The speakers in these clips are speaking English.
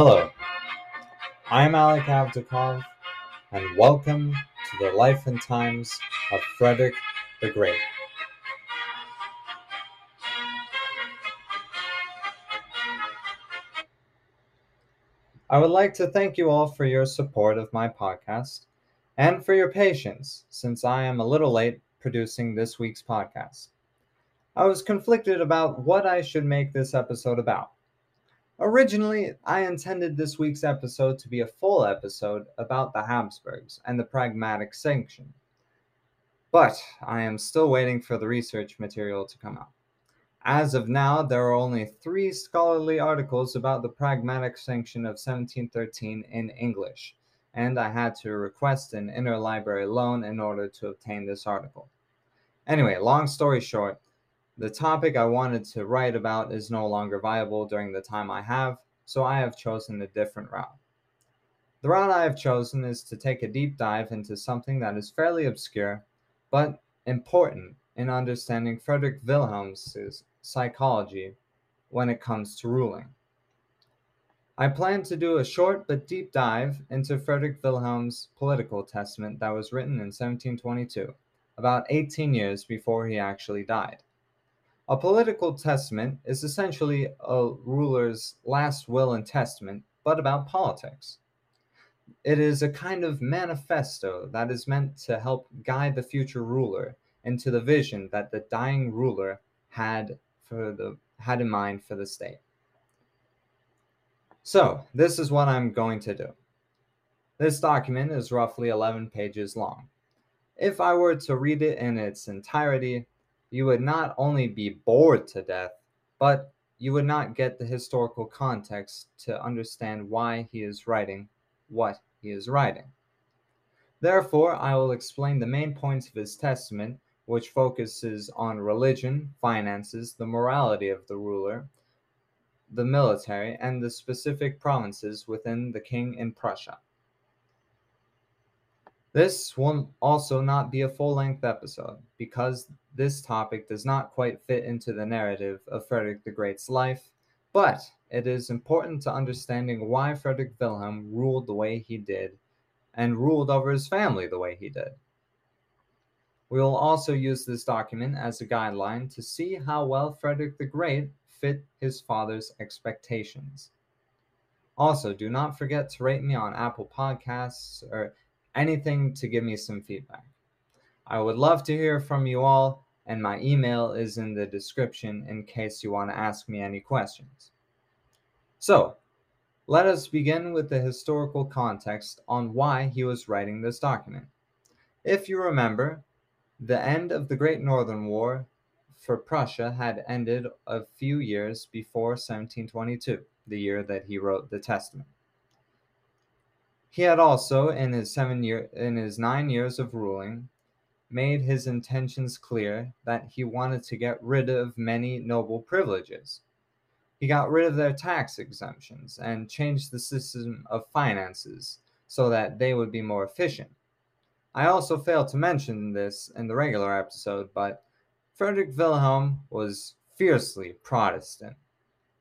Hello, I'm Alec Avdakov, and welcome to the life and times of Frederick the Great. I would like to thank you all for your support of my podcast and for your patience, since I am a little late producing this week's podcast. I was conflicted about what I should make this episode about. Originally, I intended this week's episode to be a full episode about the Habsburgs and the Pragmatic Sanction. But I am still waiting for the research material to come out. As of now, there are only three scholarly articles about the Pragmatic Sanction of 1713 in English, and I had to request an interlibrary loan in order to obtain this article. Anyway, long story short, the topic I wanted to write about is no longer viable during the time I have, so I have chosen a different route. The route I have chosen is to take a deep dive into something that is fairly obscure, but important in understanding Frederick Wilhelm's psychology when it comes to ruling. I plan to do a short but deep dive into Frederick Wilhelm's political testament that was written in 1722, about 18 years before he actually died. A political testament is essentially a ruler's last will and testament, but about politics. It is a kind of manifesto that is meant to help guide the future ruler into the vision that the dying ruler had for the had in mind for the state. So, this is what I'm going to do. This document is roughly 11 pages long. If I were to read it in its entirety, you would not only be bored to death, but you would not get the historical context to understand why he is writing what he is writing. Therefore, I will explain the main points of his testament, which focuses on religion, finances, the morality of the ruler, the military, and the specific provinces within the king in Prussia. This will also not be a full length episode because this topic does not quite fit into the narrative of Frederick the Great's life, but it is important to understanding why Frederick Wilhelm ruled the way he did and ruled over his family the way he did. We will also use this document as a guideline to see how well Frederick the Great fit his father's expectations. Also, do not forget to rate me on Apple Podcasts or anything to give me some feedback. I would love to hear from you all, and my email is in the description in case you want to ask me any questions. So, let us begin with the historical context on why he was writing this document. If you remember, the end of the Great Northern War for Prussia had ended a few years before 1722, the year that he wrote the Testament. He had also, in his seven year in his nine years of ruling, made his intentions clear that he wanted to get rid of many noble privileges. He got rid of their tax exemptions and changed the system of finances so that they would be more efficient. I also failed to mention this in the regular episode, but Frederick Wilhelm was fiercely Protestant.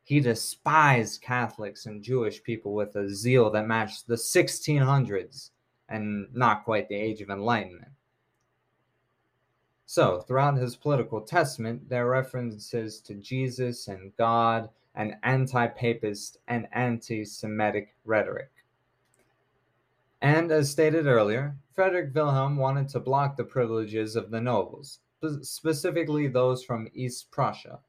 He despised Catholics and Jewish people with a zeal that matched the 1600s and not quite the Age of Enlightenment. So, throughout his political testament, there are references to Jesus and God and anti papist and anti Semitic rhetoric. And as stated earlier, Frederick Wilhelm wanted to block the privileges of the nobles, specifically those from East Prussia,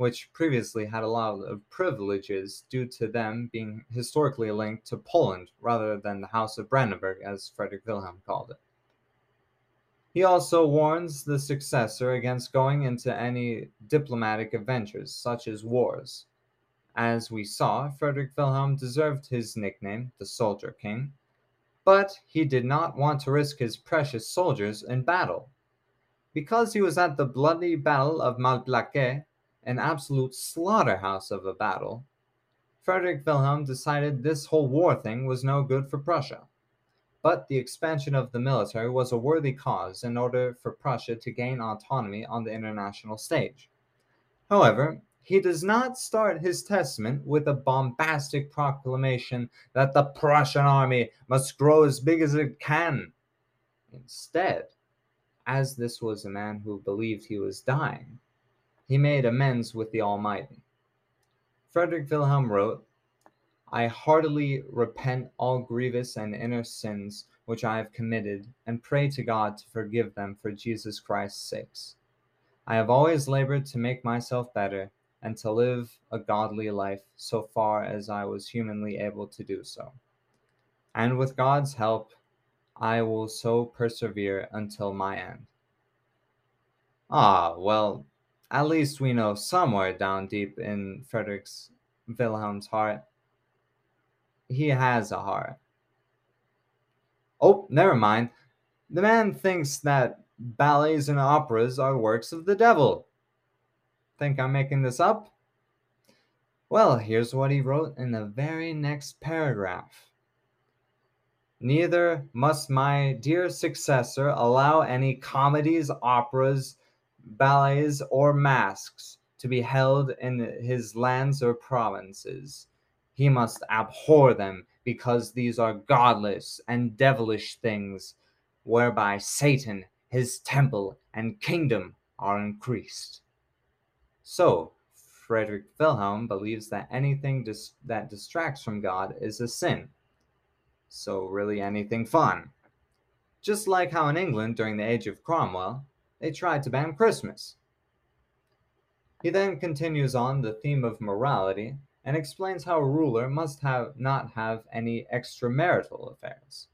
which previously had a lot of privileges due to them being historically linked to Poland rather than the House of Brandenburg, as Frederick Wilhelm called it. He also warns the successor against going into any diplomatic adventures, such as wars. As we saw, Frederick Wilhelm deserved his nickname, the Soldier King, but he did not want to risk his precious soldiers in battle. Because he was at the bloody Battle of Malplaquet, an absolute slaughterhouse of a battle, Frederick Wilhelm decided this whole war thing was no good for Prussia. But the expansion of the military was a worthy cause in order for Prussia to gain autonomy on the international stage. However, he does not start his testament with a bombastic proclamation that the Prussian army must grow as big as it can. Instead, as this was a man who believed he was dying, he made amends with the Almighty. Frederick Wilhelm wrote, I heartily repent all grievous and inner sins which I have committed, and pray to God to forgive them for Jesus Christ's sakes. I have always labored to make myself better and to live a godly life so far as I was humanly able to do so. And with God's help, I will so persevere until my end. Ah, well, at least we know somewhere down deep in Frederick's Wilhelm's heart, he has a heart. Oh, never mind. The man thinks that ballets and operas are works of the devil. Think I'm making this up? Well, here's what he wrote in the very next paragraph. Neither must my dear successor allow any comedies, operas, ballets, or masks to be held in his lands or provinces. He must abhor them because these are godless and devilish things, whereby Satan, his temple, and kingdom are increased. So, Frederick Wilhelm believes that anything dis- that distracts from God is a sin. So, really, anything fun. Just like how in England during the age of Cromwell, they tried to ban Christmas. He then continues on the theme of morality and explains how a ruler must have not have any extramarital affairs.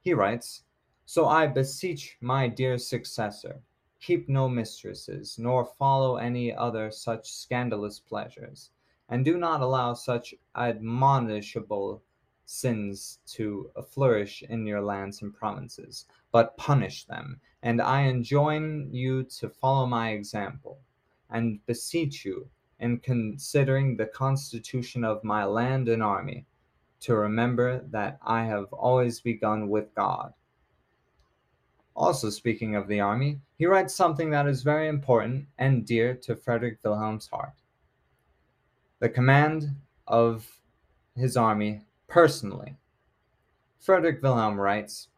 He writes, So I beseech my dear successor keep no mistresses, nor follow any other such scandalous pleasures, and do not allow such admonishable sins to uh, flourish in your lands and provinces, but punish them. And I enjoin you to follow my example, and beseech you, in considering the constitution of my land and army, to remember that I have always begun with God also, speaking of the army, he writes something that is very important and dear to Frederick Wilhelm's heart the command of his army personally. Frederick Wilhelm writes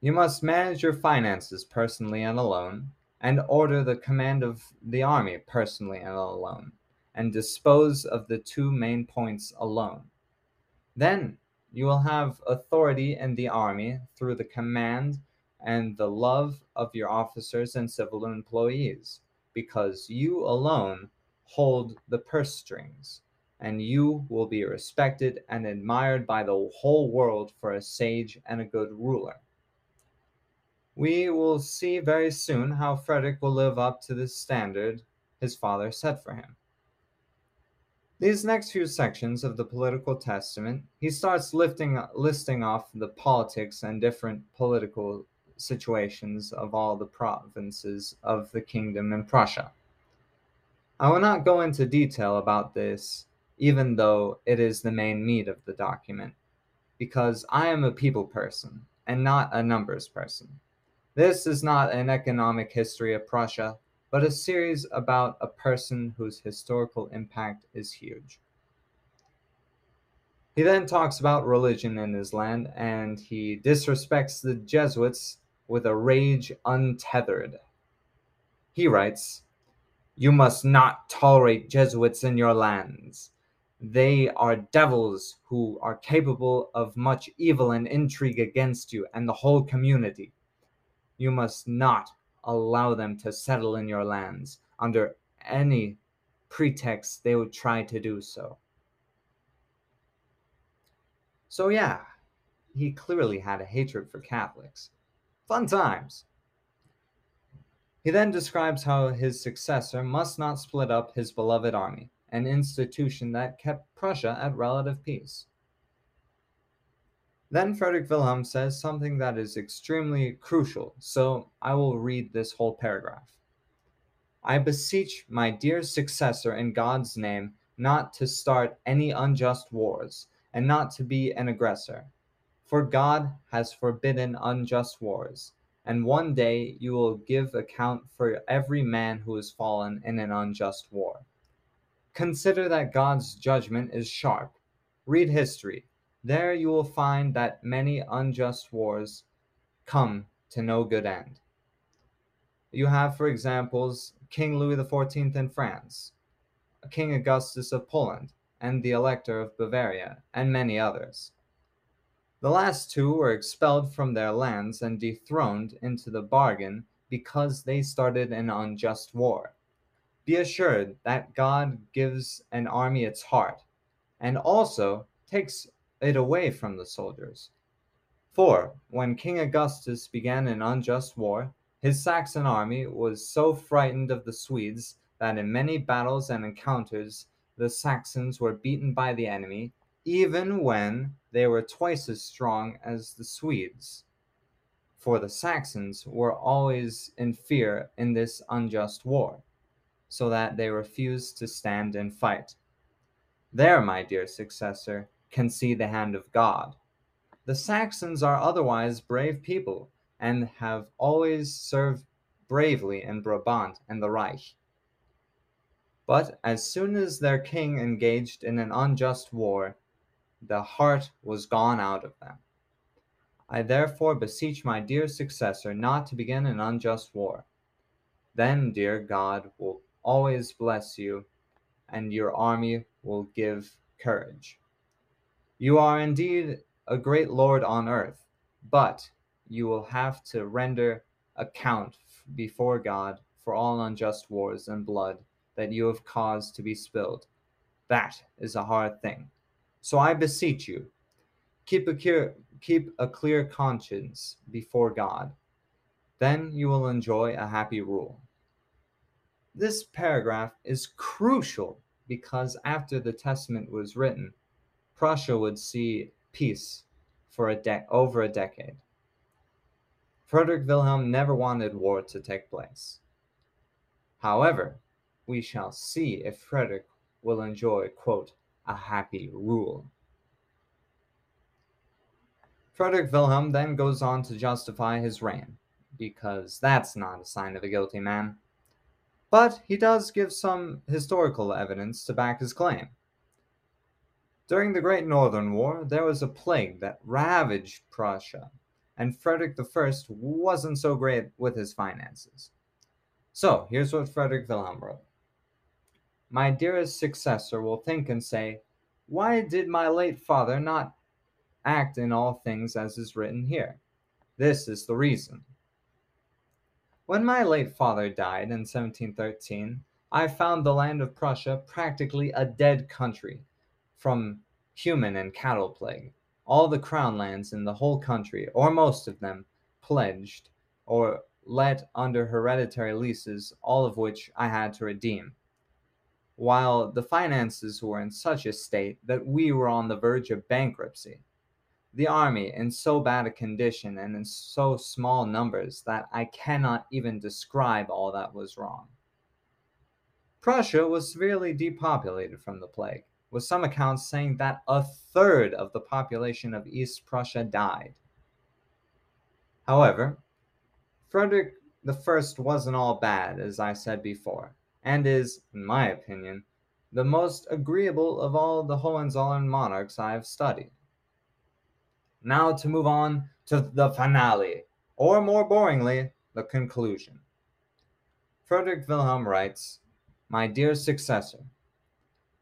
You must manage your finances personally and alone, and order the command of the army personally and alone, and dispose of the two main points alone. Then you will have authority in the army through the command and the love of your officers and civil employees, because you alone hold the purse strings, and you will be respected and admired by the whole world for a sage and a good ruler. We will see very soon how Frederick will live up to the standard his father set for him. These next few sections of the political testament, he starts lifting, listing off the politics and different political situations of all the provinces of the kingdom in Prussia. I will not go into detail about this, even though it is the main meat of the document, because I am a people person and not a numbers person. This is not an economic history of Prussia, but a series about a person whose historical impact is huge. He then talks about religion in his land and he disrespects the Jesuits with a rage untethered. He writes, You must not tolerate Jesuits in your lands. They are devils who are capable of much evil and intrigue against you and the whole community. You must not allow them to settle in your lands under any pretext they would try to do so. So, yeah, he clearly had a hatred for Catholics. Fun times. He then describes how his successor must not split up his beloved army, an institution that kept Prussia at relative peace. Then Frederick Wilhelm says something that is extremely crucial, so I will read this whole paragraph. I beseech my dear successor in God's name not to start any unjust wars, and not to be an aggressor, for God has forbidden unjust wars, and one day you will give account for every man who has fallen in an unjust war. Consider that God's judgment is sharp. Read history. There you will find that many unjust wars come to no good end. You have, for examples, King Louis XIV in France, King Augustus of Poland, and the Elector of Bavaria, and many others. The last two were expelled from their lands and dethroned into the bargain because they started an unjust war. Be assured that God gives an army its heart, and also takes it away from the soldiers. For when King Augustus began an unjust war, his Saxon army was so frightened of the Swedes that in many battles and encounters the Saxons were beaten by the enemy, even when they were twice as strong as the Swedes. For the Saxons were always in fear in this unjust war, so that they refuse to stand and fight. There, my dear successor, can see the hand of God. The Saxons are otherwise brave people and have always served bravely in Brabant and the Reich. But as soon as their king engaged in an unjust war, the heart was gone out of them. I therefore beseech my dear successor not to begin an unjust war. Then, dear God will always bless you, and your army will give courage. You are indeed a great lord on earth, but you will have to render account before God for all unjust wars and blood that you have caused to be spilled. That is a hard thing. So I beseech you, keep a clear, keep a clear conscience before God. Then you will enjoy a happy rule. This paragraph is crucial because after the Testament was written, Prussia would see peace for a de- over a decade. Frederick Wilhelm never wanted war to take place. However, we shall see if Frederick will enjoy, quote, a happy rule. Frederick Wilhelm then goes on to justify his reign, because that's not a sign of a guilty man. But he does give some historical evidence to back his claim. During the Great Northern War, there was a plague that ravaged Prussia, and Frederick I wasn't so great with his finances. So, here's what Frederick Wilhelm wrote My dearest successor will think and say, Why did my late father not act in all things as is written here? This is the reason. When my late father died in 1713, I found the land of Prussia practically a dead country from human and cattle plague. All the crown lands in the whole country, or most of them, pledged or let under hereditary leases, all of which I had to redeem. While the finances were in such a state that we were on the verge of bankruptcy. The army in so bad a condition and in so small numbers that I cannot even describe all that was wrong. Prussia was severely depopulated from the plague with some accounts saying that a third of the population of East Prussia died. However, Frederick I wasn't all bad, as I said before, and is, in my opinion, the most agreeable of all the Hohenzollern monarchs I have studied. Now to move on to the finale, or more boringly, the conclusion. Frederick Wilhelm writes, My dear successor,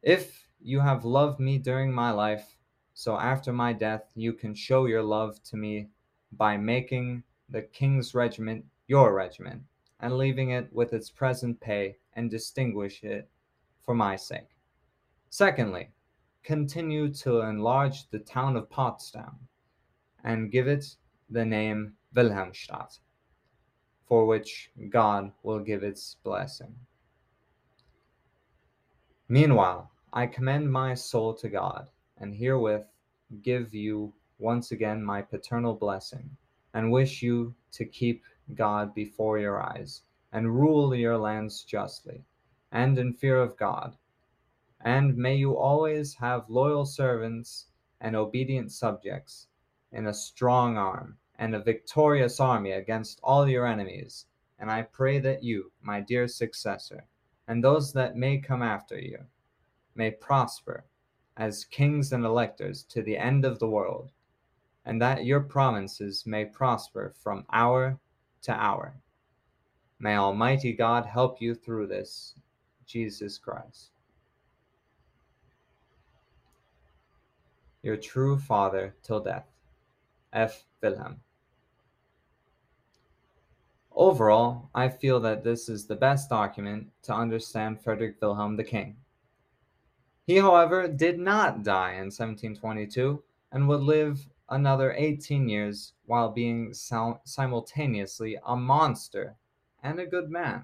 if you have loved me during my life, so after my death you can show your love to me by making the king's regiment your regiment, and leaving it with its present pay, and distinguish it for my sake. Secondly, continue to enlarge the town of Potsdam, and give it the name Wilhelmstadt, for which God will give its blessing. Meanwhile, I commend my soul to God, and herewith give you once again my paternal blessing, and wish you to keep God before your eyes, and rule your lands justly, and in fear of God. And may you always have loyal servants and obedient subjects, in a strong arm and a victorious army against all your enemies, and I pray that you, my dear successor, and those that may come after you, may prosper as kings and electors to the end of the world, and that your provinces may prosper from hour to hour. May Almighty God help you through this, Jesus Christ. Your true father till death, F. Wilhelm. Overall, I feel that this is the best document to understand Frederick Wilhelm the King. He, however, did not die in 1722 and would live another 18 years while being simultaneously a monster and a good man.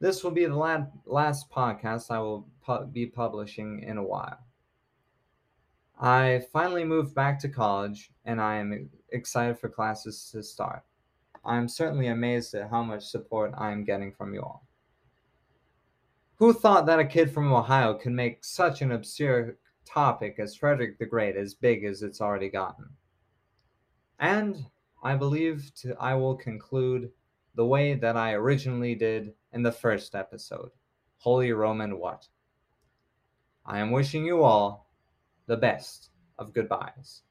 This will be the last podcast I will be publishing in a while. I finally moved back to college and I am excited for classes to start. I'm certainly amazed at how much support I am getting from you all. Who thought that a kid from Ohio could make such an obscure topic as Frederick the Great as big as it's already gotten? And I believe to, I will conclude the way that I originally did in the first episode Holy Roman What? I am wishing you all the best of goodbyes.